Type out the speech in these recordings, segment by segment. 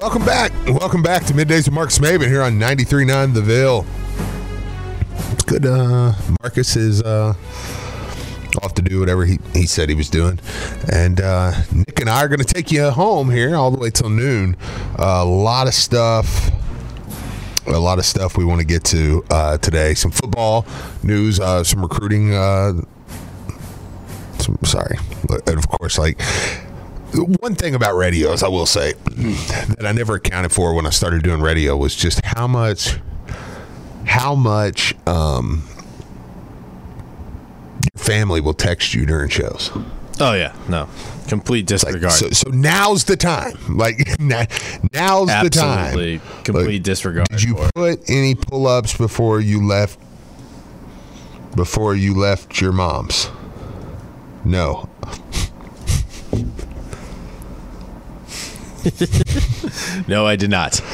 Welcome back. Welcome back to Middays with Marcus Maven here on 93.9 The Ville. It's good. Uh, Marcus is uh, off to do whatever he, he said he was doing. And uh, Nick and I are going to take you home here all the way till noon. a lot of stuff. A lot of stuff we want to get to uh, today. Some football news, uh, some recruiting. Uh, some, sorry. And of course, like one thing about radios, I will say that I never accounted for when I started doing radio was just how much, how much um, your family will text you during shows. Oh yeah, no, complete disregard. So, so now's the time. Like now, now's the time. Absolutely, complete Like, disregard. Did you put any pull-ups before you left? Before you left your mom's? No. No, I did not.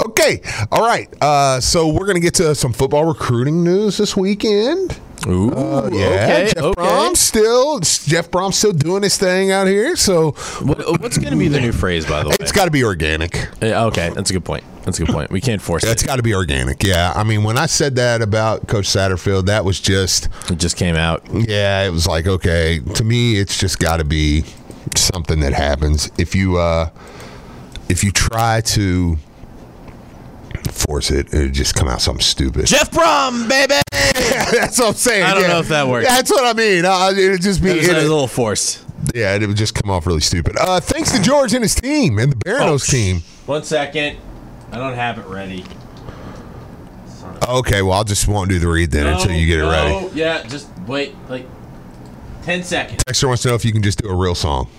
Okay. All right. Uh, so we're gonna get to some football recruiting news this weekend. Ooh, Uh, yeah, okay, Jeff okay. Brohm's still Jeff Brohm's still doing his thing out here. So What, what's going to be the new phrase, by the way? it's got to be organic. Okay, that's a good point. That's a good point. We can't force It's it's got to be organic. Yeah. I mean, when I said that about Coach Satterfield, that was just It just came out. yeah. It was like okay. To me, it's just got to be something that happens. If you uh, if you try to force it, it just come out something stupid. Jeff Brohm, baby. That's what I'm saying. I don't yeah. know if that works. That's what I mean. Uh, it'd just be It was a little forced. yeah, it would just come off really stupid. Uh, thanks to George and his team and the Bearno's sh- team. One second. I don't have it ready. Okay, well, I'll just won't do the read then until you get it ready. Yeah, just wait, like ten seconds. Texter wants to know if you can just do a real song.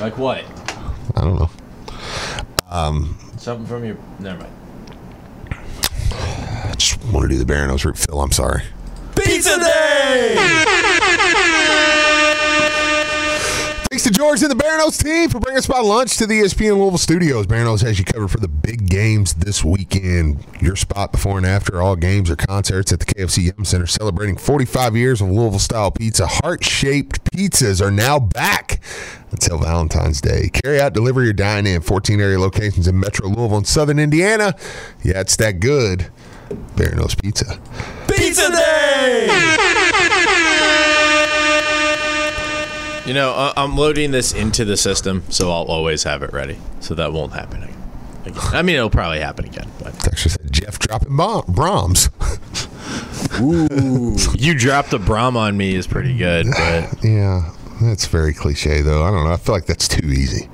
Like what? I don't know. Um, Something from your. Never mind. I just want to do the Bearno's root. Phil, I'm sorry. Pizza Day. Thanks to George and the Bearno's team for bringing us by lunch to the ESPN Louisville studios. Bearno's has you covered for the big games this weekend. Your spot before and after all games or concerts at the KFC Yum Center celebrating 45 years of Louisville style pizza. Heart shaped pizzas are now back until Valentine's Day. Carry out, delivery, or dine in 14 area locations in Metro Louisville and Southern Indiana. Yeah, it's that good. Bearno's Pizza. Pizza Day. You know, I- I'm loading this into the system, so I'll always have it ready. So that won't happen again. again. I mean, it'll probably happen again. But Texter said Jeff dropping bomb- Brahms. you dropped a Brohm on me is pretty good, but Yeah, that's very cliche, though. I don't know. I feel like that's too easy.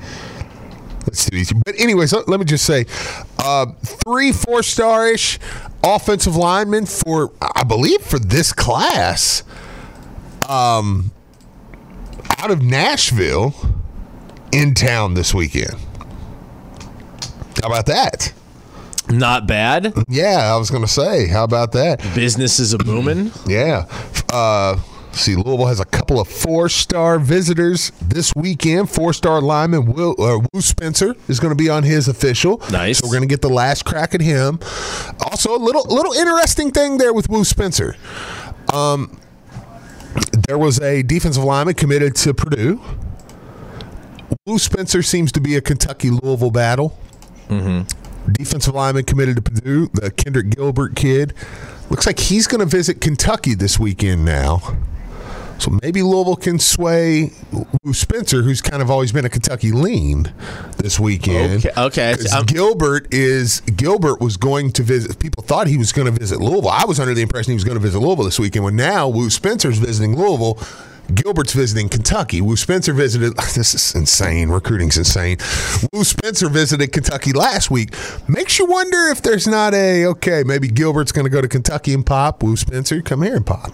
That's too easy. But anyways, let, let me just say, uh, three four star-ish offensive linemen for, I believe, for this class, um, out of Nashville, in town this weekend. How about that? not bad. Yeah, I was going to say, how about that? Business is a booming. Yeah. Uh, see, Louisville has a couple of four-star visitors this weekend. Four-star lineman Will uh, Woo Spencer is going to be on his official. Nice. So we're going to get the last crack at him. Also, a little little interesting thing there with Woo Spencer. Um, there was a defensive lineman committed to Purdue. Woo Spencer seems to be a Kentucky Louisville battle. Mm-hmm. Defensive lineman committed to Purdue, the Kendrick Gilbert kid. Looks like he's going to visit Kentucky this weekend now. So maybe Louisville can sway Spencer, who's kind of always been a Kentucky lean this weekend. Okay, okay. Um, Gilbert is Gilbert was going to visit. People thought he was going to visit Louisville. I was under the impression he was going to visit Louisville this weekend. When now Woo Spencer's visiting Louisville, Gilbert's visiting Kentucky. Woo Spencer visited. This is insane. Recruiting's insane. Woo Spencer visited Kentucky last week. Makes you wonder if there's not a okay. Maybe Gilbert's going to go to Kentucky and pop. Woo Spencer, come here and pop.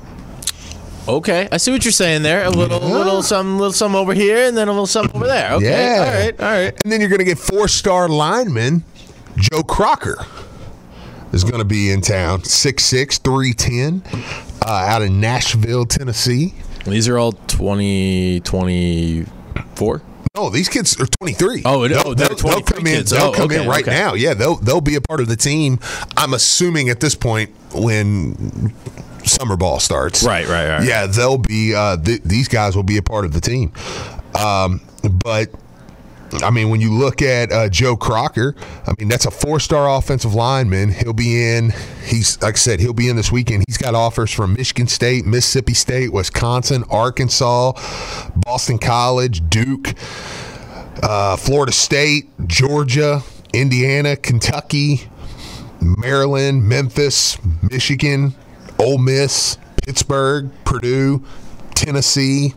Okay, I see what you're saying there. A little, little some, little some over here, and then a little some over there. Okay, Yeah. all right, all right. And then you're going to get four star lineman Joe Crocker is going to be in town. 6'6, 310, uh, out of Nashville, Tennessee. These are all 20, 24? Oh, these kids are 23. Oh, they'll, oh, they're they'll- they'll 23 come in. kids. They'll Oh, come in right okay. now. Yeah, they'll they'll be a part of the team. I'm assuming at this point when summer ball starts. Right, right, right. Yeah, they'll be. Uh, th- these guys will be a part of the team. Um, but I mean, when you look at uh, Joe Crocker, I mean that's a four-star offensive lineman. He'll be in. He's like I said, he'll be in this weekend. He's got offers from Michigan State, Mississippi State, Wisconsin, Arkansas, Boston College, Duke, uh, Florida State, Georgia, Indiana, Kentucky, Maryland, Memphis, Michigan, Ole Miss, Pittsburgh, Purdue, Tennessee.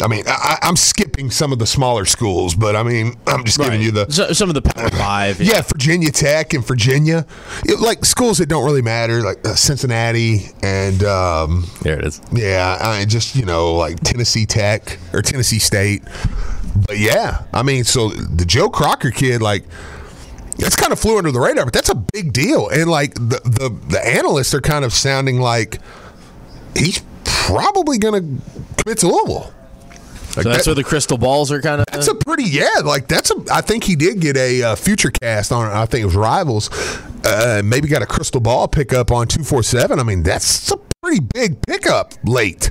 I mean, I, I'm skipping some of the smaller schools, but I mean, I'm just giving you the So, some of the Power Five. yeah, Virginia Tech and Virginia, It- like schools that don't really matter, like uh, Cincinnati and um, There it is. yeah, I mean, just you know, like Tennessee Tech or Tennessee State. But yeah, I mean, so the Joe Crocker kid, like, that's kind of flew under the radar, but that's a big deal. And like the the, the analysts are kind of sounding like he's probably going to commit to Louisville. Like So that's that- where the crystal balls are kind of. that's a pretty yeah. Like that's a. I think he did get a uh, future cast on. I think it was Rivals. Uh, maybe got a crystal ball pickup on two four seven. I mean that's a pretty big pickup late.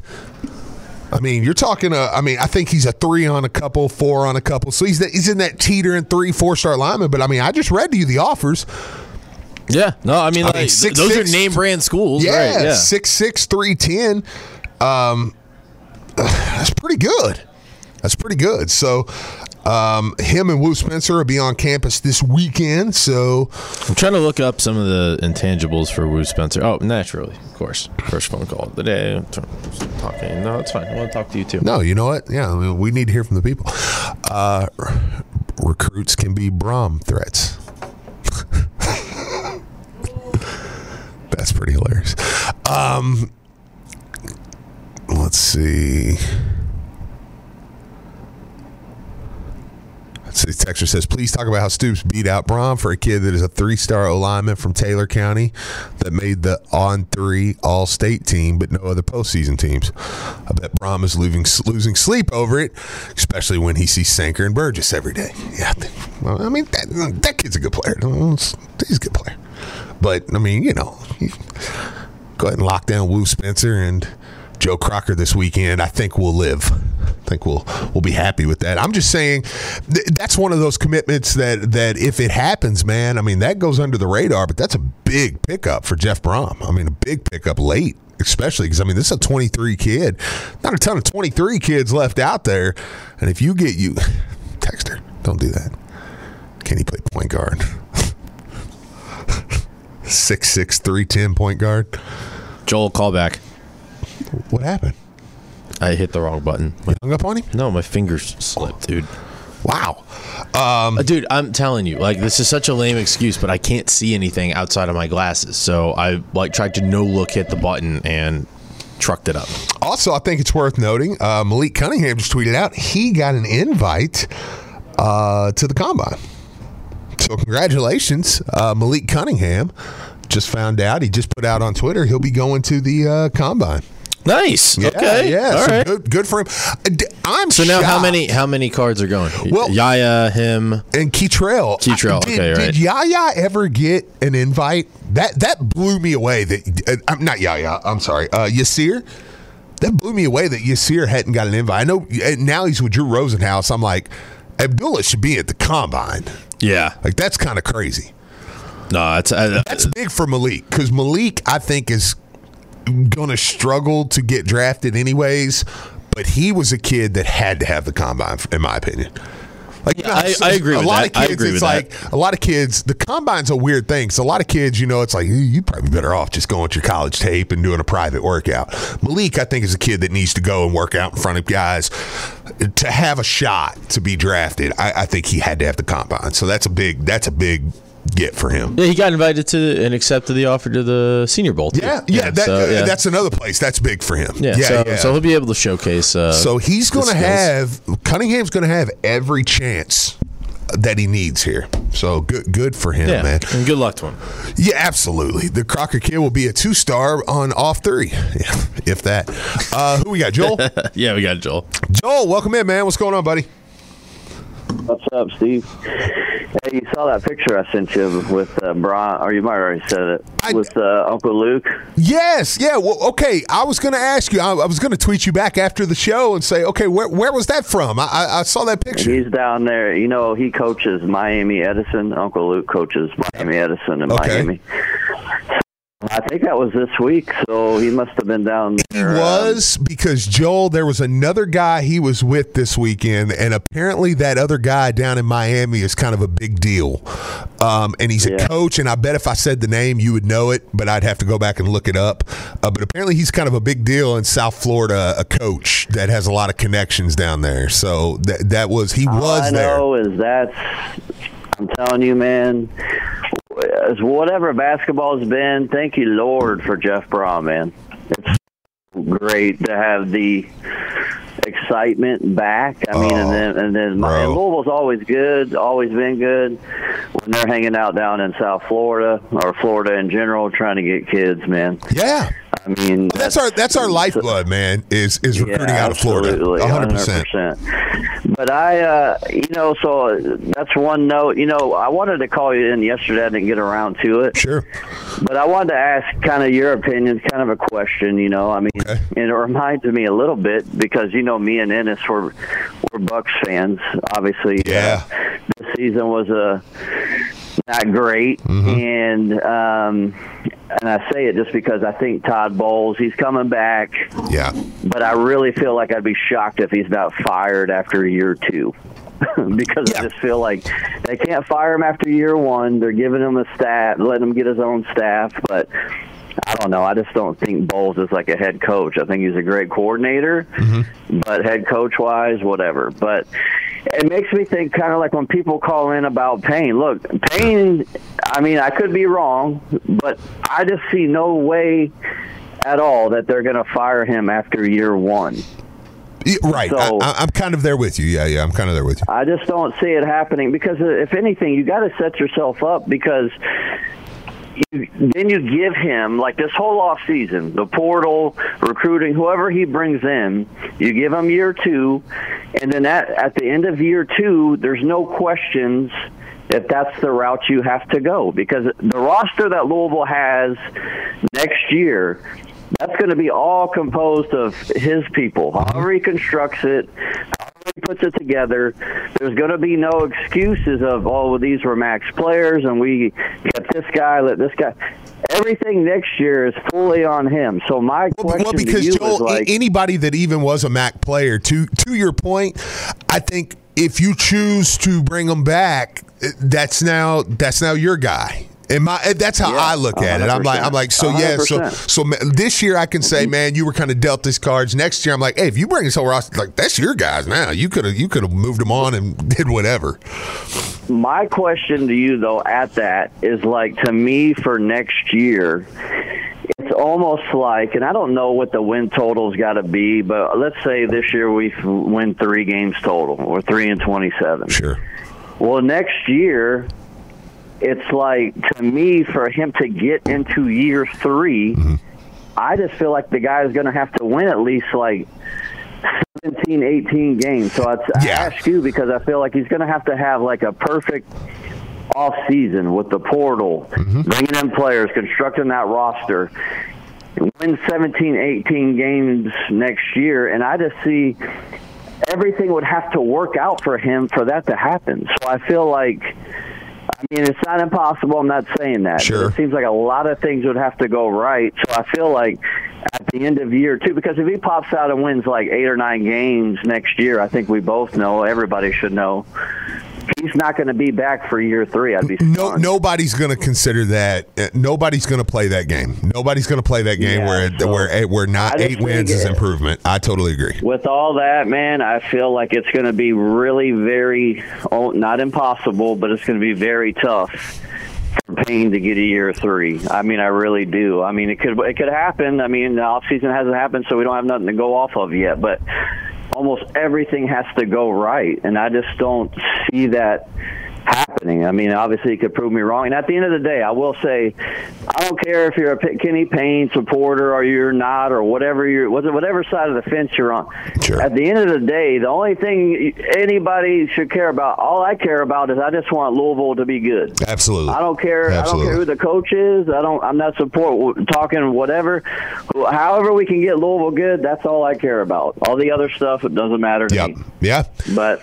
I mean, you're talking. Uh, I mean, I think he's a three on a couple, four on a couple. So he's that, he's in that teetering three, four star lineman. But I mean, I just read to you the offers. yeah. No, I mean, I like, mean, six, those six- are name brand schools, Yeah, right? Yeah. six six three ten. Um, that's pretty good. That's pretty good. So, um, him and Wu Spencer will be on campus this weekend. So, I'm trying to look up some of the intangibles for Wu Spencer. Oh, naturally, of course. First phone call of the day. Talking. No, it's fine. I want to talk to you too. no, you know what? Yeah, I mean, we need to hear from the people. Uh, recruits can be Brohm threats. That's pretty hilarious. Um, let's see. Texture says, please talk about how Stoops beat out Brohm for a kid that is a three star O lineman from Taylor County that made the on three all state team, but no other postseason teams. I bet Brohm is losing, losing sleep over it, especially when he sees Sanker and Burgess every day. Yeah. Well, I mean, that, that kid's a good player. He's a good player. But, I mean, you know, go ahead and lock down Wu Spencer and Joe Crocker this weekend. I think we'll live. I think we'll we'll be happy with that. I'm just saying th- that's one of those commitments that that if it happens, man, I mean that goes under the radar, but that's a big pickup for Jeff Brohm. I mean a big pickup late. Especially because I mean this is a 23 kid, not a ton of 23 kids left out there, and if you get you, Texter, don't do that. Can he play point guard? Six six three ten point guard. Joel, call back. What happened? I hit the wrong button. My- Hung up on him? no, my fingers slipped, dude. Wow. Uh, dude, I'm telling you, like this is such a lame excuse, but I can't see anything outside of my glasses. So I like tried to no look hit the button and trucked it up. Also, I think it's worth noting uh, Malik Cunningham just tweeted out he got an invite uh, to the combine. So, congratulations, uh, Malik Cunningham. Just found out he just put out on Twitter he'll be going to the uh, combine. Nice. Yeah, okay. yeah, All so right. good, good for him. Uh, I'm So now, how many how many cards are going? Well- Yaya, him. And Kei'Trel. Kei'Trel, Did, okay, right. did Yaya ever get an invite? That that blew me away. That uh, I'm not Yaya. I'm sorry. Uh, Yasir. That blew me away that Yasir hadn't got an invite. I know uh, now he's with Drew Rosenhaus. I'm like, Abdullah should be at the combine. Yeah. Like that's kind of crazy. No, it's uh, That's big for Malik because Malik, I think, is going to struggle to get drafted anyways. But he was a kid that had to have the combine, in my opinion. Like Yeah, I- I agree a with lot that. of kids, it's like that. a lot of kids. The combine's a weird thing. So a lot of kids, you know, it's like "Eh, you'd probably better off just going to your college tape and doing a private workout. Malik, I think, is a kid that needs to go and work out in front of guys to have a shot to be drafted. I, I think he had to have the combine. So that's a big. That's a big get for him. yeah, he got invited to and accepted the offer to the Senior Bowl. too. Yeah, yeah, that, so, yeah. that's another place. That's big for him. yeah. so, so he'll be able to showcase. Uh, So he's going to have Cunningham's going to have every chance that he needs here. So good, good for him, yeah, man. and good luck to him. Yeah, absolutely. The Crocker kid will be a two star on off three, yeah, if that. Uh, who we got? Joel. Yeah, we got Joel. Joel, welcome in, man. What's going on, buddy? What's up, Steve? Hey, you saw that picture I sent you with uh, Brian, or you might have already said it, I- with uh, Uncle Luke. Yes, yeah. Well, okay. I was going to ask you. I, I was going to tweet you back after the show and say, okay, where where was that from? I, I, saw that picture. He's down there. You know, he coaches Miami Edison. Uncle Luke coaches Miami Edison in Okay. Miami. I think that was this week, so he must have been down there. um, was because Joel. There was another guy he was with this weekend, and apparently that other guy down in Miami is kind of a big deal. Um, and he's a coach, and I bet if I said the name, you would know it, but I'd have to go back and look it up. Uh, but apparently he's kind of a big deal in South Florida, a coach that has a lot of connections down there. So that that was he All was I there. know is that's. I'm telling you, man. As whatever basketball's been, thank you, Lord, for Jeff Brohm, man. It's great to have the excitement back. I mean, Oh, and then and then my, bro. Louisville's always good, always been good. When they're hanging out down in South Florida or Florida in general, trying to get kids, man. Yeah. I mean, That's our that's our lifeblood, man. Is is recruiting out of Florida, one hundred percent. 100%. But I, uh, you know, so that's one note. You know, I wanted to call you in yesterday. I didn't get around to it. Sure. But I wanted to ask kind of your opinion, kind of a question, you know. I mean, Okay. and it reminds me a little bit because, you know, me and Ennis were, were Bucs fans. Obviously, Yeah. uh, this season was a not great, and um, and I say it just because I think Todd Bowles, he's coming back, Yeah. but I really feel like I'd be shocked if he's not fired after year two. because Yeah. I just feel like they can't fire him after year one. They're giving him a staff, letting him get his own staff, but I don't know. I just don't think Bowles is like a head coach. I think he's a great coordinator, but head coach wise, whatever. But it makes me think kind of like when people call in about Payne. Look, Payne. I mean, I could be wrong, but I just see no way at all that they're going to fire him after year one. Right. So- I, I'm kind of there with you. Yeah, yeah. I'm kind of there with you. I just don't see it happening because, uh, if anything, you got to set yourself up because you, then you give him like this whole off season, the portal, recruiting, whoever he brings in, you give him year two, and then at at the end of year two, there's no questions if that's the route you have to go because the roster that Louisville has next year. That's going to be all composed of his people. However he constructs it, puts it together. There's going to be no excuses of, oh, these were Mack players and we kept this guy, let this guy. Everything next year is fully on him. So my question well, to because you Joel, is like, anybody that even was a Mack player, to to your point, I think if you choose to bring them back, that's now that's now your guy. And my eh, that's how Yeah, I look at it. I'm like I'm like so yeah. So 100%. so this year I can say, man, you were kind of dealt these cards. Next year I'm like, hey, if you bring this whole roster, like that's your guys now. You could have you could have moved them on and did whatever. my question to you though at that is like to me for next year it's almost like and i don't know what the win total's got to be but let's say this year we win three games total or three and 27 Sure. well next year it's like to me for him to get into year 3 mm-hmm. i just feel like the guy is going to have to win at least like 17 18 games. So I'd, I ask you because i feel like he's going to have to have like a perfect off season with the portal mm-hmm. bringing in players constructing that roster win 17 18 games next year. And i just see everything would have to work out for him for that to happen. So i feel like I mean, it's not impossible. I'm not saying that. Sure. It seems like a lot of things would have to go right. So I feel like at the end of year two, because if he pops out and wins like eight or nine games next year, I think we both know, everybody should know, he's not going to be back for year three. I'd be No, stunned. nobody's going to consider that. uh, Nobody's going to play that game. Nobody's going to play that game Yeah, where so where where not eight wins is improvement. I totally agree. With all that, man, I feel like it's going to be really very, oh, not impossible, but it's going to be very tough for Payne to get a year three. I mean, I really do. I mean, it could it could happen. I mean, the off season hasn't happened, so we don't have nothing to go off of yet. But almost everything has to go right, and I just don't see that happening. I mean, obviously, he could prove me wrong. And at the end of the day, I will say, I don't care if you're a Kenny Payne supporter or you're not, or whatever you're, whatever side of the fence you're on. Sure. At the end of the day, the only thing anybody should care about, all I care about is I just want Louisville to be good. Absolutely. I don't care. I don't care who the coach is. I don't. I'm not support talking whatever. However, we can get Louisville good. That's all I care about. All the other stuff it doesn't matter to Yep. me. Yeah. But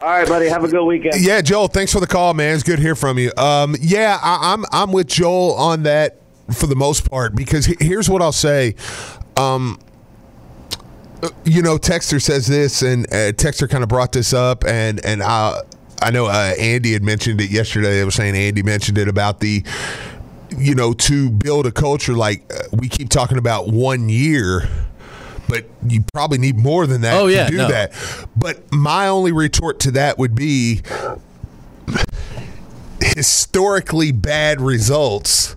all right, buddy. Have a good weekend. Yeah, Joel. Thanks for the call, man. It's good to hear from you. Um, yeah, I, I'm I'm with Joel on that for the most part because he- here's what I'll say. Um, you know, Texter says this, and uh, Texter kind of brought this up, and and I I know uh, Andy had mentioned it yesterday. I was saying Andy mentioned it about the. You know, to build a culture like uh, we keep talking about one year, but you probably need more than that Oh, yeah, to do no. that. But my only retort to that would be historically bad results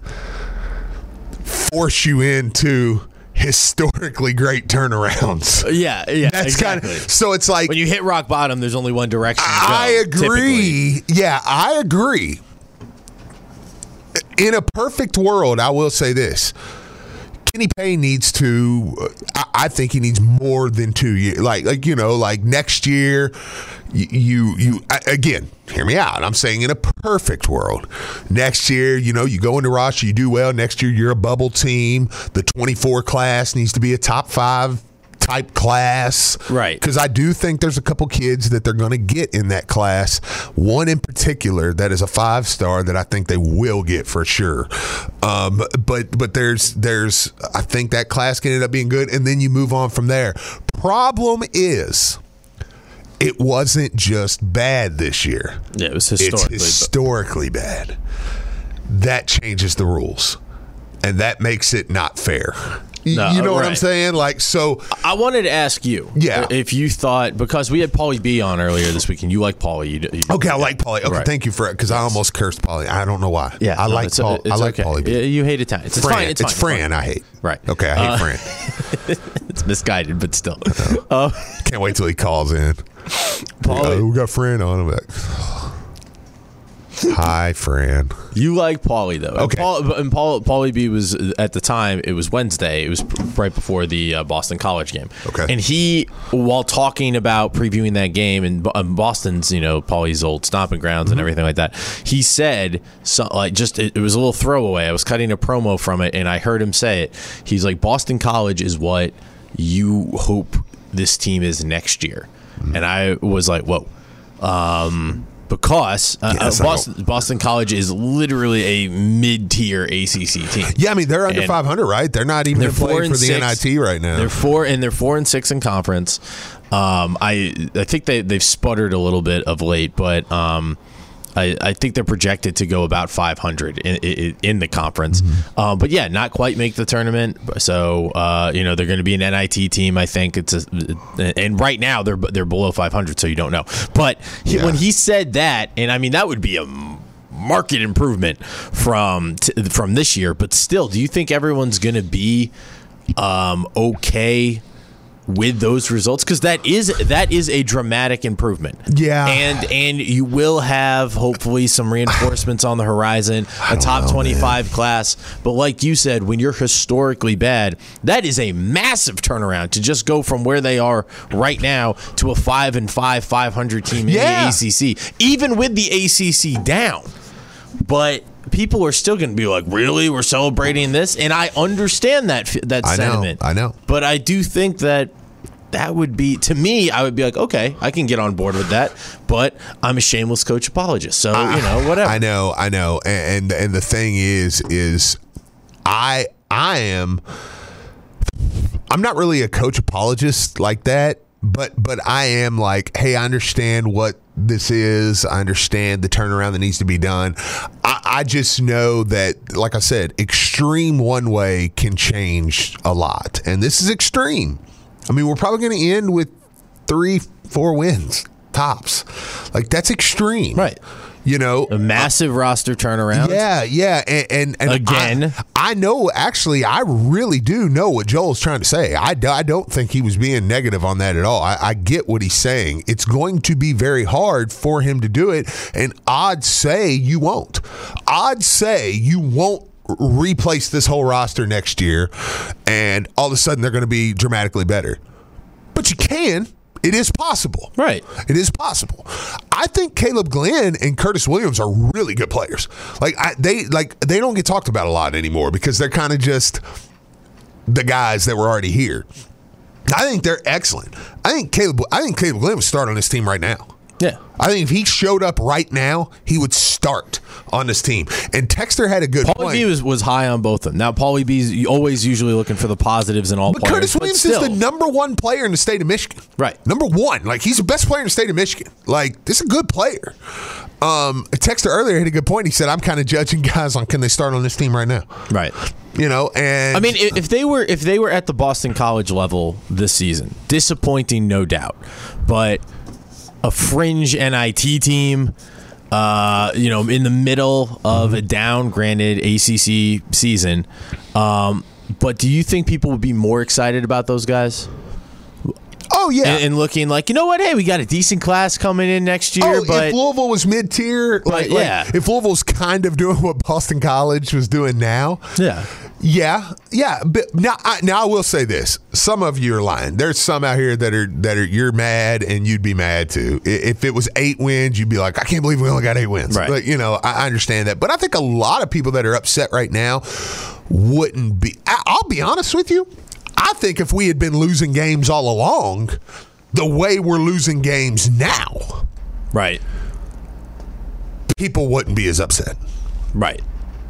force you into historically great turnarounds. Yeah, yeah, That's exactly. kind of so it's like when you hit rock bottom, there's only one direction. To I go, typically. agree. Yeah, I agree. In a perfect world, I will say this. Kenny Payne needs to. uh, I, I think he needs more than two years. Like, like you know, like next year, you, you, again. Hear me out. I'm saying in a perfect world, next year, you know, you go into roster, you do well. Next year, you're a bubble team. The 24 class needs to be a top five type class, Right. Because I do think there's a couple kids that they're going to get in that class. One in particular that is a five star that I think they will get for sure. Um, but but there's there's I think that class can end up being good, and then you move on from there. Problem is, it wasn't just bad this year. Yeah, it was historically, It's historically. historically bad. That changes the rules, and that makes it not fair. No, you know what I'm saying? Like so. I wanted to ask you, Yeah. if you thought because we had Paulie B on earlier this weekend. you like Paulie. You, you, Okay, I like Paulie. Okay, Right. thank you for it because I almost cursed Paulie. I don't know why. Yeah, I no, like it's- Paul. I like okay. Paulie. Yeah, You hate Italian. It's, Fran. fine. It's, It's, fine. Fran. I hate. Right. Okay, I hate Uh, Fran. It's misguided, but still. Uh, Can't wait till he calls in. Paulie, Uh, we got Fran on. I'm like, Hi, Fran. you like Paulie though. And Okay. Paul, and Paul, Paulie B was at the time. It was Wednesday. It was right before the uh, Boston College game. Okay. And he, while talking about previewing that game and um, Boston's, you know, Paulie's old stomping grounds and everything like that, he said, so, like, just it, it was a little throwaway. I was cutting a promo from it, and I heard him say it. He's like, Boston College is what you hope this team is next year, and I was like, whoa. Um, because uh, Yes, uh, Boston, Boston College is literally a mid-tier ACC team. Yeah, I mean they're under And 500, right? They're not even They're playing four for the six. NIT right now. They're four and they're four and six in conference. Um, I I think they they've sputtered a little bit of late, but um, I, I think they're projected to go about 500 in, in, in the conference. Mm-hmm. Um, but yeah, not quite make the tournament. So uh, you know they're going to be an NIT team. I think it's a, and right now they're they're below 500, so you don't know. But he, when he said that, and I mean that would be a market improvement from t- from this year. But still, do you think everyone's going to be um, okay with those results? Because that is that is a dramatic improvement. Yeah. and and you will have hopefully some reinforcements on the horizon, a top know, twenty five class. But like you said, when you're historically bad, that is a massive turnaround to just go from where they are right now to a five and five, five hundred team Yeah. in the ACC, even with the ACC down but people are still going to be like, "Really, we're celebrating this?" And I understand that that I know, sentiment. I know. but I do think that that would be to me. I would be like, "Okay, I can get on board with that." But I'm a shameless coach apologist, so you know, ah, whatever. I know, I know, and, and and the thing is, is I I am I'm not really a coach apologist like that, but but I am like, hey, I understand what this is. I understand the turnaround that needs to be done. I, I just know that, like I said, extreme one way can change a lot, and this is extreme. I mean, we're probably going to end with three, four wins tops. Like that's extreme, Right. You know, A massive roster turnaround. yeah, yeah, and, and, and Again. I, I know. Actually, I really do know what Joel's trying to say. I, I don't think he was being negative on that at all. I, I get what he's saying. It's going to be very hard for him to do it, and I'd say you won't. I'd say you won't replace this whole roster next year, and all of a sudden they're going to be dramatically better. But you can. It is possible. Right. It is possible. I think Caleb Glenn and Curtis Williams are really good players. Like I, they like they don't get talked about a lot anymore because they're kind of just the guys that were already here. I think they're excellent. I think Caleb. I think Caleb Glenn would start on this team right now. Yeah. I think if he showed up right now, he would start on this team. And Texter had a good Paulie point. B was, was high on both of them. Now, Paulie B's always usually looking for the positives in all But players. Curtis Williams is the number one player in the state of Michigan. Right. Number one. Like, he's the best player in the state of Michigan. Like, this is a good player. Um, texter earlier had a good point. He said, I'm kind of judging guys on can they start on this team right now. Right. You know, and I mean, if they were if they were at the Boston College level this season, disappointing, no doubt, but a fringe NIT team, uh, you know, in the middle of a down, granted ACC season. Um, but do you think people would be more excited about those guys oh, yeah. and, and looking like, you know what? Hey, we got a decent class coming in next year, Oh, but if Louisville was mid tier, like, like, yeah. if Louisville's kind of doing what Boston College was doing now, yeah, Yeah, yeah. But now, I, now I will say this: some of you are lying. There's some out here that are that are you're mad and you'd be mad too. If it was eight wins, you'd be like, I can't believe we only got eight wins. Right. But you know, I understand that. But I think a lot of people that are upset right now wouldn't be. I'll be honest with you. I think if we had been losing games all along, the way we're losing games now, right, people wouldn't be as upset. right.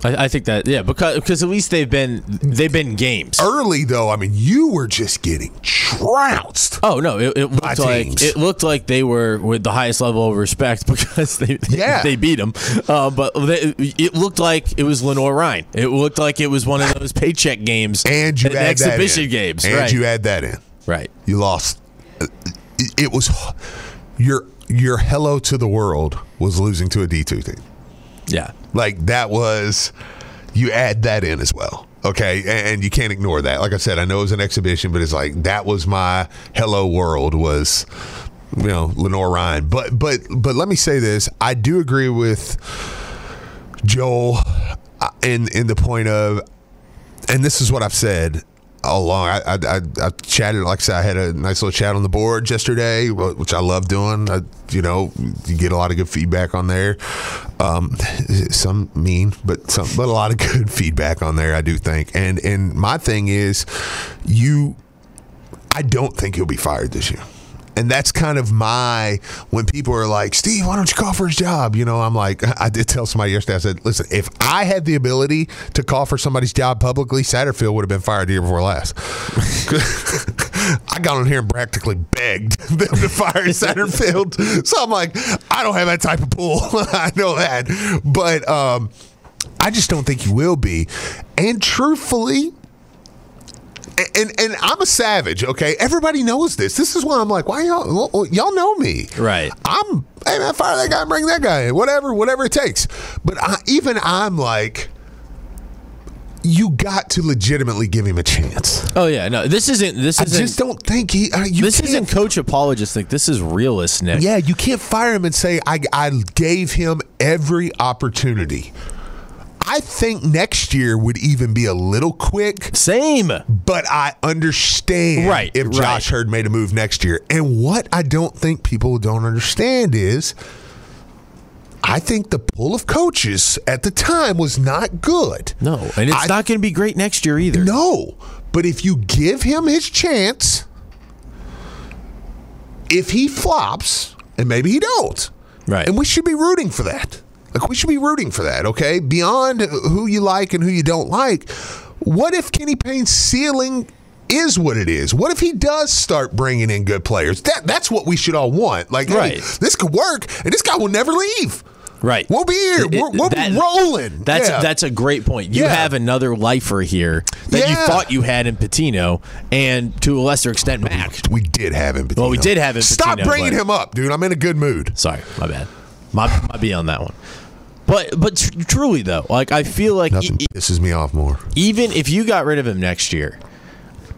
I, I think that yeah, because because at least they've been they've been games. Early though, I mean, you were just getting trounced. Oh no! It, it looked like teams. it looked like they were with the highest level of respect because they Yeah. they beat them. Uh, but they, it looked like it was Lenoir-Rhyne. It looked like it was one of those paycheck games And you add exhibition that in. games. and right? you add that in. right. You lost. It- It was your your hello to the world was losing to a D two team. Yeah. Like that was you add that in as well. Okay, and, and you can't ignore that. Like I said, I know it was an exhibition, but it's like that was my hello world was you know Lenoir-Rhyne. But but but let me say this: I do agree with Joel uh, in in the point of, and this is what I've said all along. I I, I, I chatted, like I said, I had a nice little chat on the board yesterday, which I love doing. I, you know, you get a lot of good feedback on there. Um, some mean, but some, but a lot of good feedback on there. I do think, and and my thing is, you, I don't think he'll be fired this year. And that's kind of my when people are like, Steve, why don't you call for his job? You know, I'm like, I did tell somebody yesterday. I said, listen, if I had the ability to call for somebody's job publicly, Satterfield would have been fired the year before last. I got on here and practically begged them to fire Satterfield. So I'm like, I don't have that type of pull. I know that, but um, I just don't think he will be. And truthfully, and and I'm a savage. Okay, everybody knows this. This is why I'm like, why y'all y'all know me, Right. I'm hey man, fire that guy, bring that guy in, whatever, whatever it takes. But I, even I'm like, you got to legitimately give him a chance. Oh yeah. No, this isn't. This isn't. just don't think he. Uh, you this isn't coach apologist. Think this is realist, Nick. Yeah, you can't fire him and say I I gave him every opportunity. I think next year would even be a little quick. Same. But I understand Right, if Josh right. Heird made a move next year. And what I don't think people don't understand is I think the pool of coaches at the time was not good. No, and it's I- not going to be great next year either. No. But if you give him his chance, if he flops, and maybe he don't, Right. and we should be rooting for that. Like we should be rooting for that, okay? Beyond who you like and who you don't like, what if Kenny Payne's ceiling is what it is? What if he does start bringing in good players? That that's what we should all want. Like, hey, this could work, and this guy will never leave. Right. We'll be here. It- it- we'll we'll that- be rolling. That's Yeah. that's a great point. You Yeah. have another lifer here that you thought you had in Pitino, and to a lesser extent, Mack. we did have him. Well, we did have him, Stop bringing but- him up, dude. I'm in a good mood. Sorry, my bad. Might, might be on that one. But but tr- truly though, like I feel like Nothing e- pisses me off more. even if you got rid of him next year,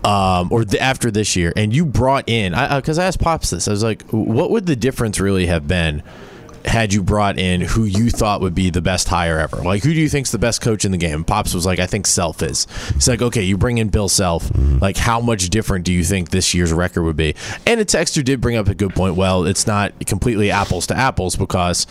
um, or th- after this year, and you brought in, I because I, asked Pops this, I was like, what would the difference really have been? Had you brought in who you thought would be the best hire ever? Like, who do you think's the best coach in the game? Pops was like, I think Self is. It's like, okay, you bring in Bill Self. Like, how much different do you think this year's record would be? And a texter did bring up a good point. Well, it's not completely apples to apples because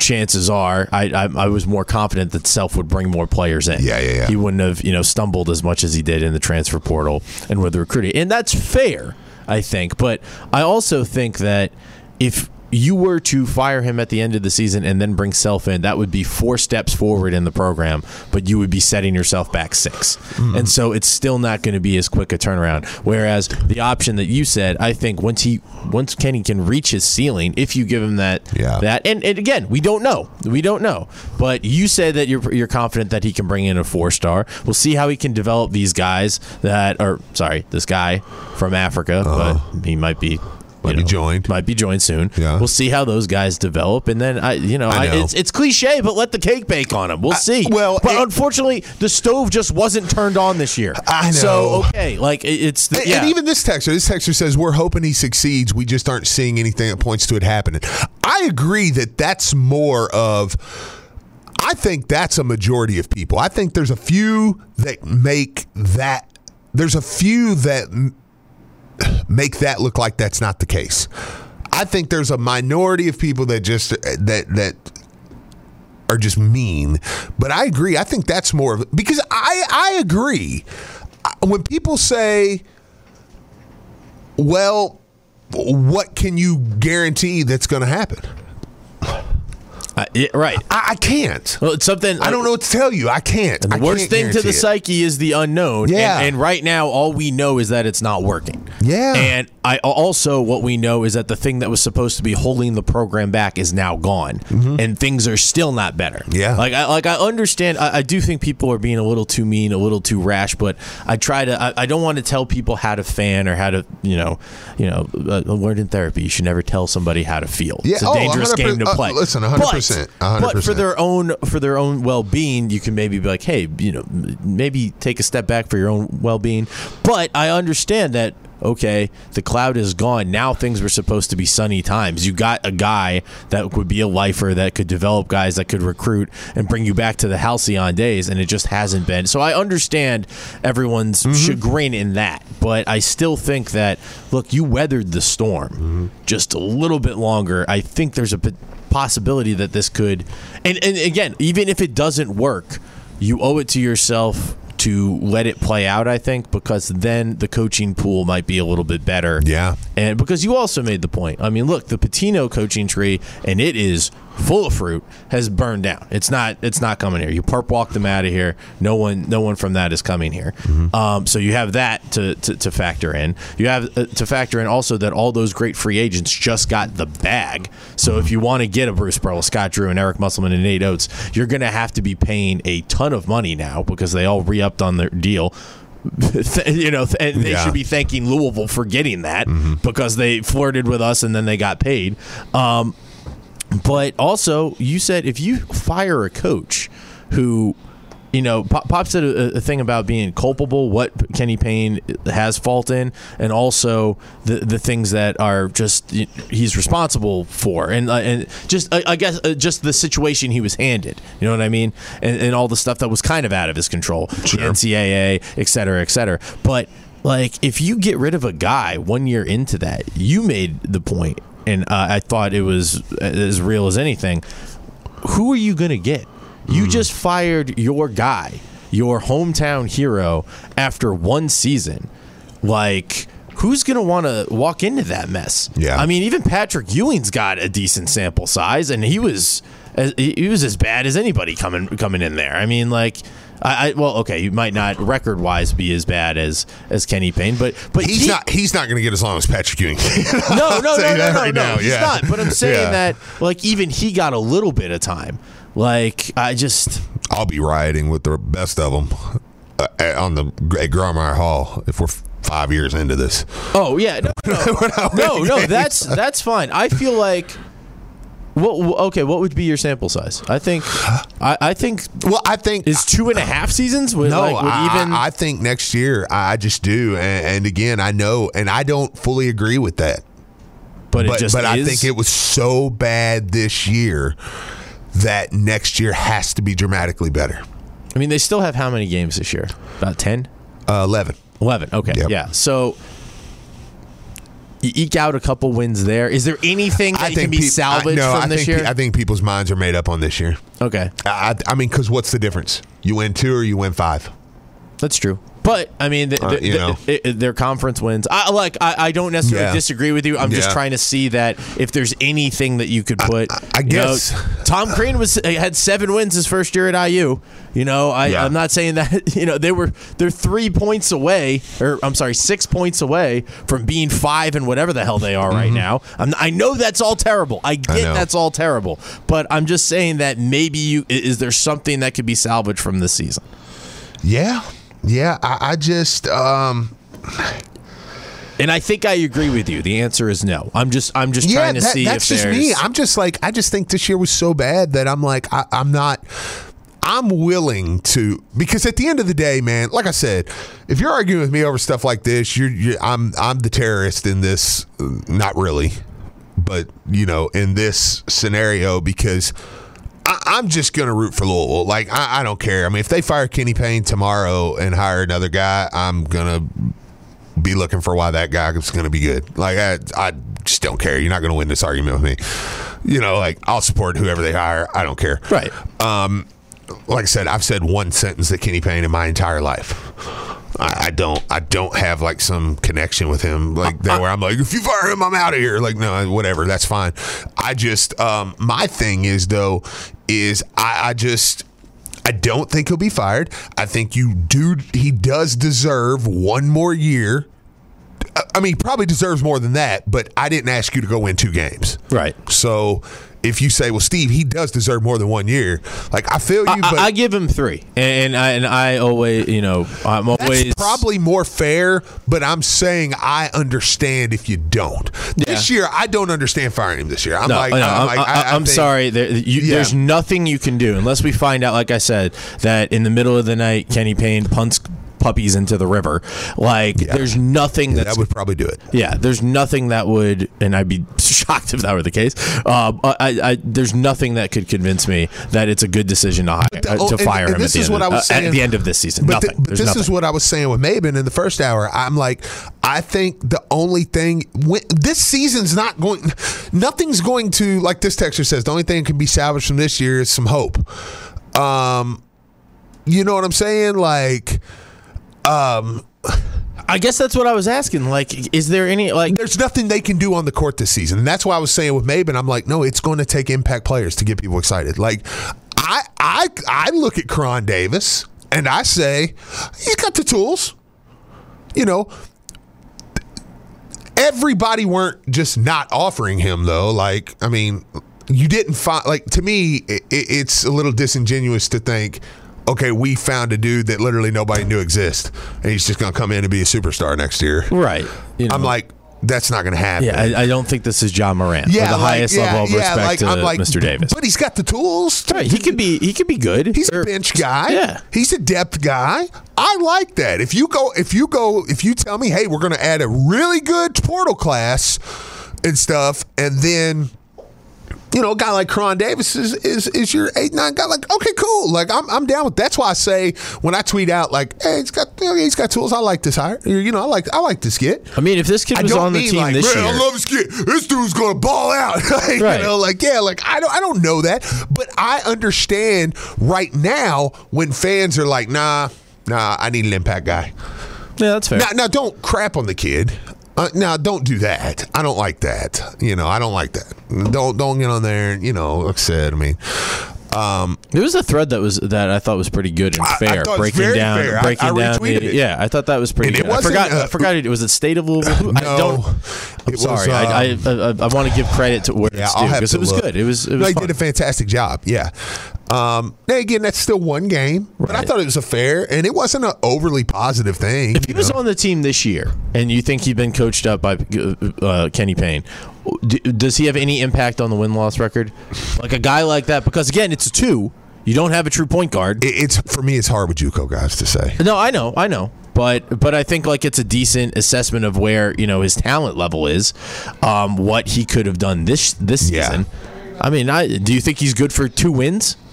chances are I, I, I was more confident that Self would bring more players in. Yeah, yeah, yeah. He wouldn't have you know stumbled as much as he did in the transfer portal and with the recruiting, and that's fair, I think. But I also think that if you were to fire him at the end of the season and then bring Self in, that would be four steps forward in the program, but you would be setting yourself back 6 Mm-hmm. and so it's still not going to be as quick a turnaround. Whereas the option that you said, I think once he once Kenny can reach his ceiling, if you give him that Yeah. that and, and again, we don't know. We don't know. But you said that you're you're confident that he can bring in a four star. We'll see how he can develop these guys that are sorry, this guy from Africa, but he might be Uh-huh. Might you be joined. Might be joined soon. Yeah. We'll see how those guys develop, and then I, you know, I I it's it's cliche, but let the cake bake on them. We'll see. well, but it- unfortunately, the stove just wasn't turned on this year. I know. So okay, like it- it's the, And, yeah. and even this texter, this texter says we're hoping he succeeds. We just aren't seeing anything that points to it happening. I agree that that's more of. I think that's a majority of people. I think there's a few that make that. There's a few that make that look like that's not the case. I think there's a minority of people that just that that are just mean. But I agree. I think that's more of because I I agree. When people say, "Well, what can you guarantee that's going to happen?" Uh, right. I, I can't. Well, it's something I don't know what to tell you. I can't. The I worst can't thing to the it. psyche is the unknown. Yeah. And, and right now, all we know is that it's not working. Yeah. And I also what we know is that the thing that was supposed to be holding the program back is now gone, and things are still not better. Mm-hmm. Yeah. Like I like I understand. I, I do think people are being a little too mean, a little too rash, but I try to. I, I don't want to tell people how to fan or how to you know you know uh, learned in therapy. You should never tell somebody how to feel. Yeah. It's a Oh, dangerous game to uh, play. listen, But- 100%, 100%. But for their own for their own well being, you can maybe be like, hey, you know, maybe take a step back for your own well being. But I understand that. Okay, the cloud is gone. Now things were supposed to be sunny times. You got a guy that would be a lifer that could develop guys that could recruit and bring you back to the halcyon days, and it just hasn't been. So I understand everyone's mm-hmm. chagrin in that, but I still think that look, you weathered the storm mm-hmm. just a little bit longer. I think there's a possibility that this could and, and again even if it doesn't work you owe it to yourself to let it play out i think because then the coaching pool might be a little bit better Yeah. and because you also made the point i mean look the pitino coaching tree and it is full of fruit has burned down. It's not it's not coming here. You perp walk them out of here. No one no one from that is coming here. Um, so you have that to, to, to factor in. You have uh, to factor in also that all those great free agents just got the bag. So if you want to get a bruce Pearl, scott drew and eric musselman and nate oats you're going to have to be paying a ton of money now because they all re-upped on their deal. You know, and they Yeah. should be thanking Louisville for getting that because they flirted with us and then they got paid. Um, but also, you said if you fire a coach who, you know, Pop, Pop said a, a thing about being culpable, what Kenny Payne has fault in, and also the the things that are just he's responsible for, and uh, and just I, I guess uh, just the situation he was handed. You know what I mean? And, and all the stuff that was kind of out of his control, the NCAA, et cetera, et cetera. But like, if you get rid of a guy one year into that, you made the point, and uh, I thought it was as real as anything. Who are you going to get? You just fired your guy, your hometown hero, after one season. Like, who's going to want to walk into that mess? Yeah. I mean, even Patrick Ewing's got a decent sample size, and he was as he was as bad as anybody coming coming in there. I mean, like. I, I well, okay, you might not record wise be as bad as as Kenny Payne, but but He's he- not. He's not going to get as long as Patrick Ewing. no, no, no, no, no, right no, now, he's yeah. not. But I'm saying Yeah. that, like, even he got a little bit of time. Like, I just, I'll be rioting with the best of them uh, on the at Grawemeyer Hall if we're five years into this. oh yeah, no, no, no, no, that's that's fine. I feel like What, okay, what would be your sample size? I think, I, I think Well, I think is two and a half seasons. Would, No, like, would I, even I think next year I just do, and, and again I know, and I don't fully agree with that. but it But just but I think it was so bad this year that next year has to be dramatically better. I mean, they still have how many games this year? About 10? Uh, Eleven. 11. Okay. Yep. Yeah. So you eke out a couple wins there. Is there anything that can be peop- salvaged I, no, from I this think, year? I think people's minds are made up on this year. okay. I, I mean, because what's the difference? You win two or you win five? That's true. But I mean, th- Uh, th- you know. it- it- their conference wins. I like. I, I don't necessarily Yeah. disagree with you. I'm just trying to see that if there's anything that you could put. I you know, guess. Tom Crean was had seven wins his first year at IU. You know, I, Yeah. I'm not saying that. You know, they were they're three points away, or I'm sorry, six points away from being five and whatever the hell they are right now. I'm, I know that's all terrible. I get know. that's all terrible, but I'm just saying that maybe you is there something that could be salvaged from this season. Yeah, yeah. I, I just um, And I think I agree with you. The answer is no. I'm just I'm just yeah. trying to that- see that's if just me. I'm just like I just think this year was so bad that I'm like I, I'm not. I'm willing to because at the end of the day, man, like I said, if you're arguing with me over stuff like this, you're, you're I'm I'm the terrorist in this. uh, Not really, but you know, in this scenario because. I, I'm just gonna root for Louisville. Like I, I don't care. I mean, if they fire Kenny Payne tomorrow and hire another guy, I'm gonna be looking for why that guy is going to be good. Like I, I just don't care. You're not going to win this argument with me. You know, like I'll support whoever they hire. I don't care. right. Um, like I said, I've said one sentence that Kenny Payne in my entire life. I, I don't. I don't have like some connection with him like that where I'm like, if you fire him, I'm out of here. Like no, whatever. That's fine. I just um, my thing is though is I, I just. I don't think he'll be fired. I think you do. He does deserve one more year. I- mean, he probably deserves more than that. But I didn't ask you to go win two games. Right. So if you say, well, Steve, he does deserve more than one year. Like I feel you, I, but I give him three, and, and I and I always, you know, I'm always that's probably more fair. But I'm saying I understand if you don't. This year, I don't understand firing him. This year, I'm No, like, no, I'm, I'm, like, I, am sorry. There, you, Yeah. There's nothing you can do unless we find out, like I said, that in the middle of the night, Kenny Payne punts puppies into the river. Like, there's nothing that's That would probably do it. Yeah, there's nothing that would, and I'd be shocked if that were the case. Um, I, I, there's nothing that could convince me that it's a good decision to hire the- uh, oh, to fire and him this at, the is end what of, I was uh, at the end of this season. But, nothing. th- but this nothing. is what I was saying with Maben in the first hour. I'm like, I think the only thing when, this season's not going, nothing's going to like this texture says. The only thing that can be salvaged from this year is some hope. Um, you know what I'm saying? Like, um, I guess that's what I was asking. Like, is there any like? there's nothing they can do on the court this season. And that's why I was saying with Maben, I'm like, no, it's going to take impact players to get people excited. Like, I I I look at Koron Davis and I say, he's got the tools. You know, everybody weren't just not offering him though. Like, I mean, you didn't find like to me, it, it's a little disingenuous to think. Okay, we found a dude that literally nobody knew exist, and he's just going to come in and be a superstar next year. Right. You know, I'm like, that's not going to happen. yeah, I, I don't think this is Ja Morant. with the like, highest yeah, level of yeah, respect like, to like, Mr. Davis. But he's got the tools. to- Right, he could be. He could be good. He's Or- a bench guy. Yeah. He's a depth guy. I like that. If you go, if you go, if you tell me, hey, we're going to add a really good portal class and stuff, and then. You know, a guy like Koron Davis is, is is your eight nine guy. Like, okay, cool. Like, I'm I'm down with. That's why I say when I tweet out like, hey, he's got he's got tools. I like this hire. You know, I like I like this kid. I mean, if this kid was on the team like, this man, year, I love this kid. This dude's gonna ball out. Like, Right. You know, like yeah, like I don't, I don't know that, but I understand right now when fans are like, nah, nah, I need an impact guy. yeah, that's fair. Now, now don't crap on the kid. Uh, now, don't do that. I don't like that. You know, I don't like that. Don't don't get on there. You know, like I said, I mean, um, There was a thread that was that I thought was pretty good and I- I fair, thought it was breaking down, fair. Breaking I down. the- it. Yeah, I thought that was pretty And it good. I forgot. uh, I forgot it was it State of Louisville. I No, don't. I'm it was, sorry. I, I, um, I, I want to give credit to where Yeah, it's due because it was look. good. It was. It was he fun. did a fantastic job. Yeah. Um, now again, that's still one game, but I thought it was a fair, and it wasn't an overly positive thing. If he was know? on the team this year, and you think he'd been coached up by uh, Kenny Payne, D- does he have any impact on the win loss record? Like a guy like that, because again, it's a two. You don't have a true point guard. It- It's for me. It's hard with JUCO guys to say. No, I know, I know, but but I think like it's a decent assessment of where you know his talent level is, um, what he could have done this this Yeah. season. I mean, I do you think he's good for two wins?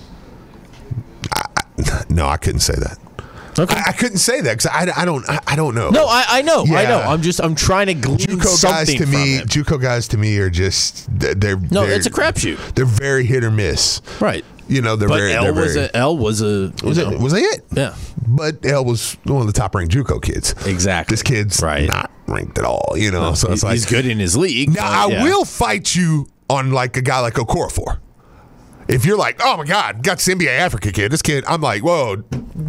No, I couldn't say that. Okay. I, I couldn't say that because I, I don't I, I don't know. no, I, I know, I know. I'm just I'm trying to glean JUCO guys to me, him. JUCO guys to me are just they're, No, they're- it's a crapshoot. They're very hit or miss. Right. You know, they're But very. L they're was very, a L was a was know, it was that it? yeah But L was one of the top ranked JUCO kids. Exactly. This kid's Right. not ranked at all. You know, so it's he's, like he's good in his league. Now I yeah. will fight you on like a guy like Okorafor. If you're like, oh my God, got this NBA Africa kid. This kid, I'm like, whoa,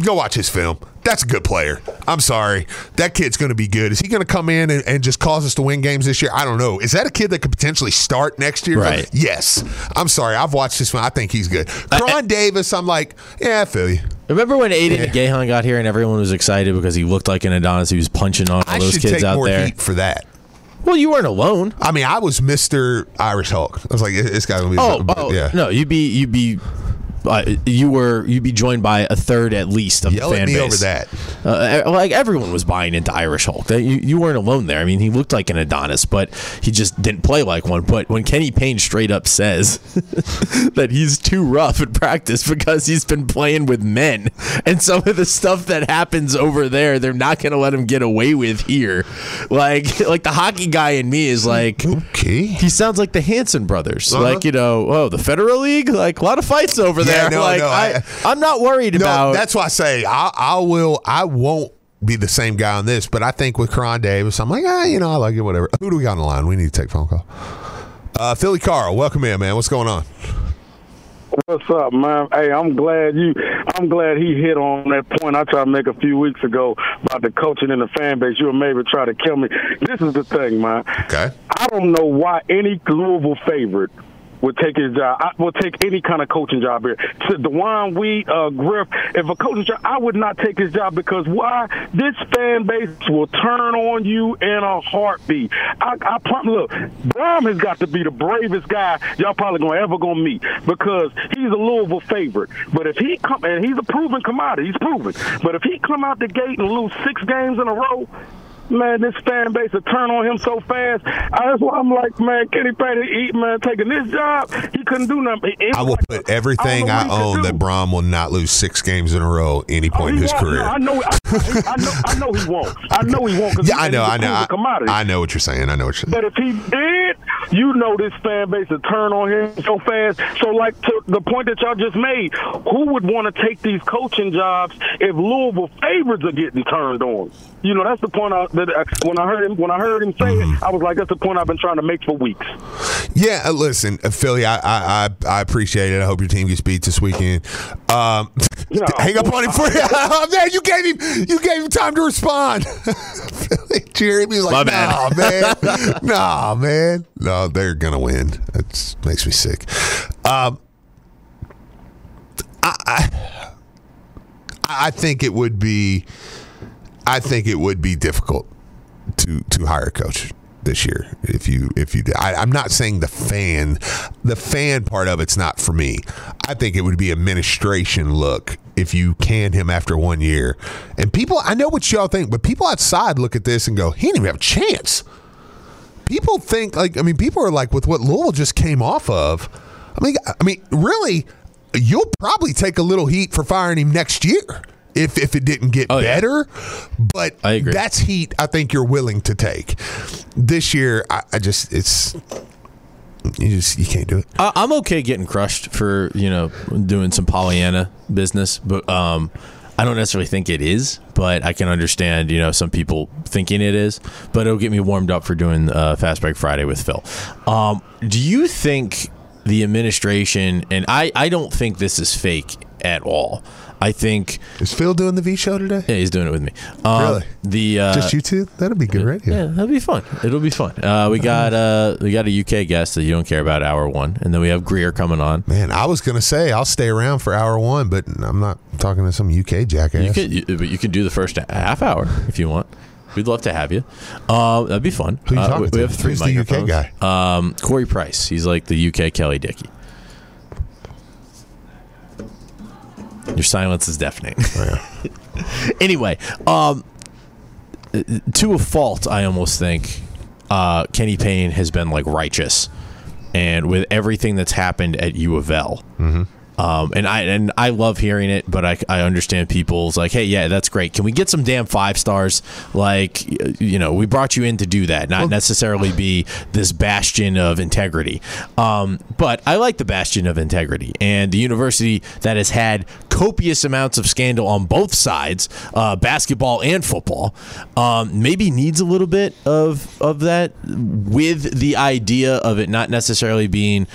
go watch his film. That's a good player. I'm sorry. That kid's going to be good. Is he going to come in and, and just cause us to win games this year? I don't know. Is that a kid that could potentially start next year? Right. Yes. I'm sorry. I've watched his film. I think he's good. Koron Davis, I'm like, yeah, I feel you. Remember when Aidan Igiehon got here and everyone was excited because he looked like an Adonis? He was punching on all I those kids out more there. heat for that. Well, you weren't alone. I mean, I was Mr. Irish Hulk. I was like, this guy's going to be. Oh, oh yeah. no, you'd be you'd be uh, you were you'd be joined by a third at least of Yell the fan base. over that. Uh, like everyone was buying into Irish Hulk. You, you weren't alone there. I mean, he looked like an Adonis, but he just didn't play like one. But when Kenny Payne straight up says that he's too rough at practice because he's been playing with men, and some of the stuff that happens over there, they're not going to let him get away with here. Like, like the hockey guy in me is like. Okay. He sounds like the Hanson brothers, Uh-huh. like you know, oh, the Federal League, like a lot of fights over Yeah, there. no, like no, I, I- I, am not worried No, about. that's why I say I, I will. I won't be the same guy on this, but I think with Koron Davis, I'm like, ah, you know, I like it, whatever. Who do we got on the line? We need to take a phone call. Uh, Philly Carl, welcome in, man. What's going on? What's up, man? Hey, I'm glad you. I'm glad he hit on that point I tried to make a few weeks ago about the coaching and the fan base. You were maybe try to kill me. This is the thing, man. Okay. I don't know why any Louisville favorite would take his job. I would take any kind of coaching job here. To DeJuan Wheat, uh, Griff, if a coaching job, I would not take his job because why? This fan base will turn on you in a heartbeat. I, I prom- look, Brohm has got to be the bravest guy y'all probably gonna ever gonna meet because he's a Louisville favorite. But if he come and he's a proven commodity, he's proven. But if he come out the gate and lose six games in a row. Man, this fan base will turn on him so fast. That's why I'm like, man, Kenny Payne, he, man, taking this job, he couldn't do nothing. I will like put a- everything I, he own that. Brohm will not lose six games in a row any Oh, point in his oh, won't. career. No, I know, I, I know, I know he won't. I know he won't. yeah, he- I know, I know. I. I know what you're saying. I know what you're saying. But if he did, you know this fan base will turn on him so fast. So, like to the point that y'all just made, who would want to take these coaching jobs if Louisville favorites are getting turned on? You know, that's the point. I, that I, when I heard him, when I heard him say Mm-hmm. it, I was like, that's the point I've been trying to make for weeks. Yeah, uh, listen, uh, Philly, I, I I I appreciate it. I hope your team gets beat this weekend. Um, No. hang up on him for oh, man. You gave him you gave him time to respond. Philly, Jeremy's like, My nah, bad." man, nah, man, no, they're gonna win. It makes me sick. Um, I, I I think it would be, I think it would be difficult to to hire a coach this year if you if you did. I, I'm not saying the fan the fan part of it's not for me. I think it would be administration look if you can him after one year. And people I know what y'all think, but people outside look at this and go, he didn't even have a chance. People think like I mean people are like with what Louisville just came off of. I mean I mean really you'll probably take a little heat for firing him next year. If, if it didn't get Oh, yeah. better, but I agree. that's heat I think you're willing to take. This year, I, I just it's you just you can't do it. I, I'm okay getting crushed for you know doing some Pollyanna business, but um, I don't necessarily think it is. But I can understand you know some people thinking it is. But it'll get me warmed up for doing uh, Fast Break Friday with Phil. Um, do you think the administration and I I don't think this is fake at all. I think Is Phil doing the V show today? yeah, he's doing it with me. Um, Really? The uh, Just you two? That'll be good right? yeah, that'll be fun. It'll be fun. Uh, we got uh, we got a UK guest that you don't care about hour one, and then we have Greer coming on. Man, I was gonna say I'll stay around for hour one, but I'm not talking to some UK jackass. You could, you, but you could do the first half hour if you want. We'd love to have you. Uh, that'd be fun. Who you Uh, talking we, to? we have three Who's the UK guy? Um, Corey Price. He's like the UK Kelly Dickey. Your silence is deafening. anyway, um, to a fault, I almost think uh, Kenny Payne has been like righteous, and with everything that's happened at U of L. Um, and I and I love hearing it, but I, I understand people's like, hey, yeah, that's great. Can we get some damn five stars? Like, you know, we brought you in to do that, not necessarily be this bastion of integrity. Um, but I like the bastion of integrity, and the university that has had copious amounts of scandal on both sides, uh, basketball and football, um, maybe needs a little bit of of that, with the idea of it not necessarily being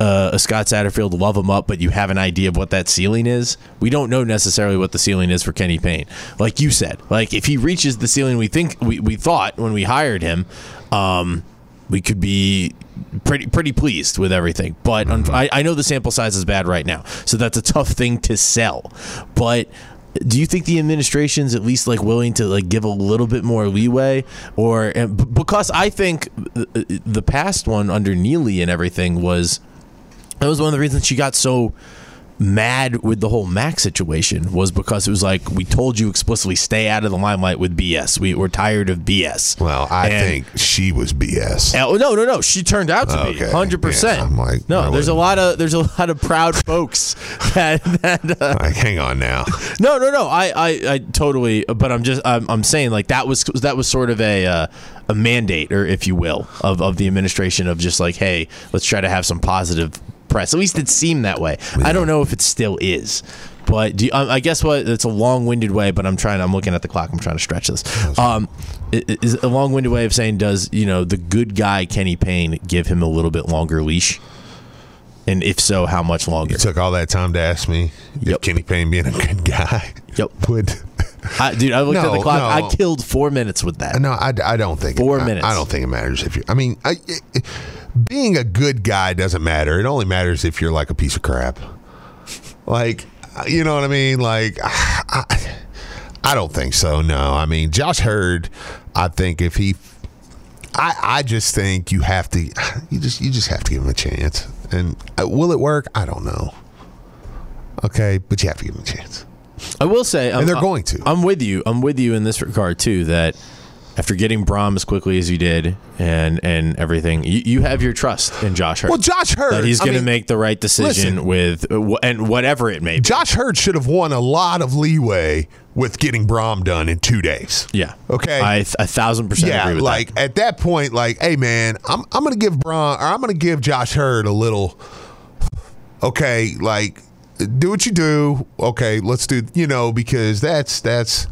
uh, a Scott Satterfield love him up, but you have an idea of what that ceiling is. We don't know necessarily what the ceiling is for Kenny Payne. Like you said, like if he reaches the ceiling we think we, we thought when we hired him, um, we could be pretty pretty pleased with everything. But un- I, I know the sample size is bad right now, so that's a tough thing to sell. But do you think the administration's at least like willing to like give a little bit more leeway or because I think uh, the past one under Neeli and everything was that was one of the reasons she got so mad with the whole Mack situation was because it was like we told you explicitly stay out of the limelight with BS. We were tired of BS. Well, I And- think she was BS. Oh no, no, no! She turned out to be Okay. hundred Yeah, percent. I'm like, no, there's a lot of there's a lot of proud folks that that uh, Like, hang on now. no, no, no. I, I, I totally. But I'm just, I'm, I'm saying like that was that was sort of a uh, a mandate, or if you will, of of the administration of just like, hey, let's try to have some positive press. At least it seemed that way. I don't know if it still is. But do you, um, I guess what it's a long-winded way, but I'm trying. I'm looking at the clock. I'm trying to stretch this. Um, i- i- is a long-winded way of saying does you know the good guy Kenny Payne give him a little bit longer leash, and if so, how much longer? You took all that time to ask me if Yep. Kenny Payne being a good guy Yep. would. I, dude, I looked at the clock. no. I killed four minutes with that. No, I, I don't think Four I- minutes. I, don't think it matters if you. I mean, I, it, being a good guy doesn't matter. It only matters if you're like a piece of crap. Like, you know what I mean? Like, I, I don't think so. No, I mean, Josh Heird. I think if he, I, I just think you have to. You just, you just have to give him a chance. And uh, will it work? I don't know. Okay, but you have to give him a chance. I will say, I'm, um, they're going to. I'm with you. I'm with you in this regard too. That after getting Brohm as quickly as you did, and and everything, you, you have your trust in Josh Heird. Well, Josh Heird. that he's going to make the right decision listen. with and whatever it may be. Josh Heird should have won a lot of leeway with getting Brohm done in two days. yeah. Okay. I th- a thousand percent yeah, agree with like that. at that point, like, hey man, I'm I'm gonna give Brohm or I'm gonna give Josh Heird a little. Okay, like, do what you do. Okay, let's do. You know, because that's that's.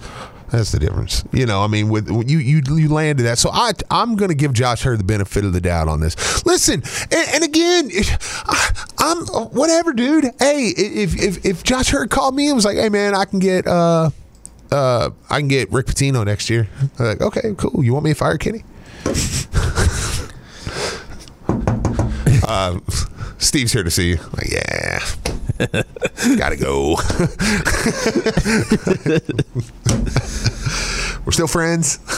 That's the difference, you know. I mean, with you you you landed that, so I I'm to give Josh Heird the benefit of the doubt on this. Listen, and, and again, I, I'm whatever, dude. Hey, if if if Josh Heird called me and was like, "Hey, man, I can get uh uh, I can get Rick Pitino next year. I'm like, okay, cool. You want me to fire Kenny? uh, Steve's here to see you. Like, yeah, gotta go. We're still friends.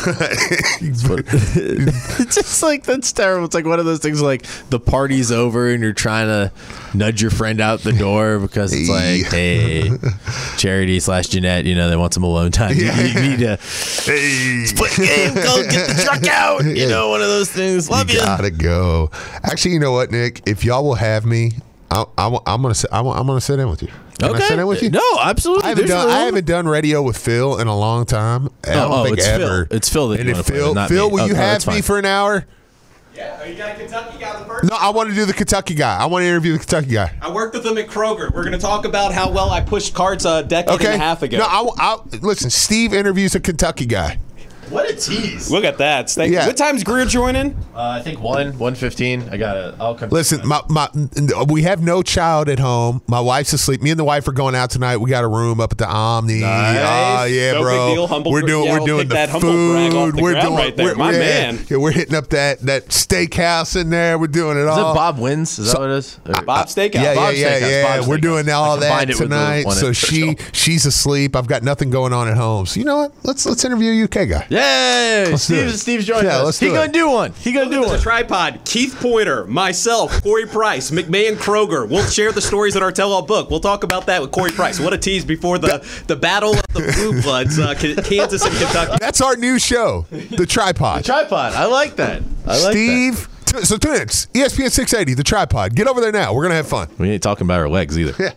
it's just like that's terrible. It's like one of those things like the party's over and you're trying to nudge your friend out the door because it's like, hey, Charity slash Jeanette, you know, they want some alone time. You- You, need to hey, split game, go get the truck out. You know, one of those things. Love you you. gotta go. Actually, you know what, Nick? If y'all will have me, I, I, am gonna sit, I, am gonna sit in with you. Can I sit in with you? No, absolutely. I haven't done I haven't done radio with Phil in a long time. I don't oh, oh think it's Phil. ever. It's Phil that and you if wanna play Phil, not Phil, me. will Oh, you have me for an hour? Yeah, are you got a Kentucky guy the first? No, I want to do the Kentucky guy. I want to interview the Kentucky guy. I worked with him at Kroger. We're going to talk about how well I pushed carts a decade Okay. and a half ago. No, I, I, listen. Steve interviews a Kentucky guy. What a tease. Look at that. Thank Yeah. What time's Greer joining? Uh, I think one, one fifteen. I gotta. I'll come. Listen, my, my we have no child at home. My wife's asleep. Me and the wife are going out tonight. We got a room up at the Omni. Nice. Oh yeah, No big bro. deal. Humble we're doing yeah, we're doing the that humble food. brag off the we're doing right there. we're- My yeah, man. Yeah, we're hitting up that that steakhouse in there. We're doing it Is all. Is it Bob Wins? Is that what it is? Or- Bob Steakhouse. Yeah, yeah, Bob's yeah, Steakhouse, yeah. We're Steakhouse. doing all that combined it with the tonight. So she she's asleep. I've got nothing going on at home. So you know what? Let's let's interview a UK guy. Yeah, Hey, do Steve, it. Steve's joining Yeah, us. let's he do gonna it. do one. He gonna do Welcome to one. the tripod. Keith Pointer, myself, Corey Price, McMahon Kroger. We'll share the stories in our tell-all book. We'll talk about that with Corey Price. What a tease before the, the battle of the blue bloods, uh, Kansas and Kentucky. That's our new show, The Tripod. The tripod. I like that. I like that. Steve. T- so tune in. ESPN 680, The Tripod. Get over there now. We're going to have fun. We ain't talking about our legs either. Yeah.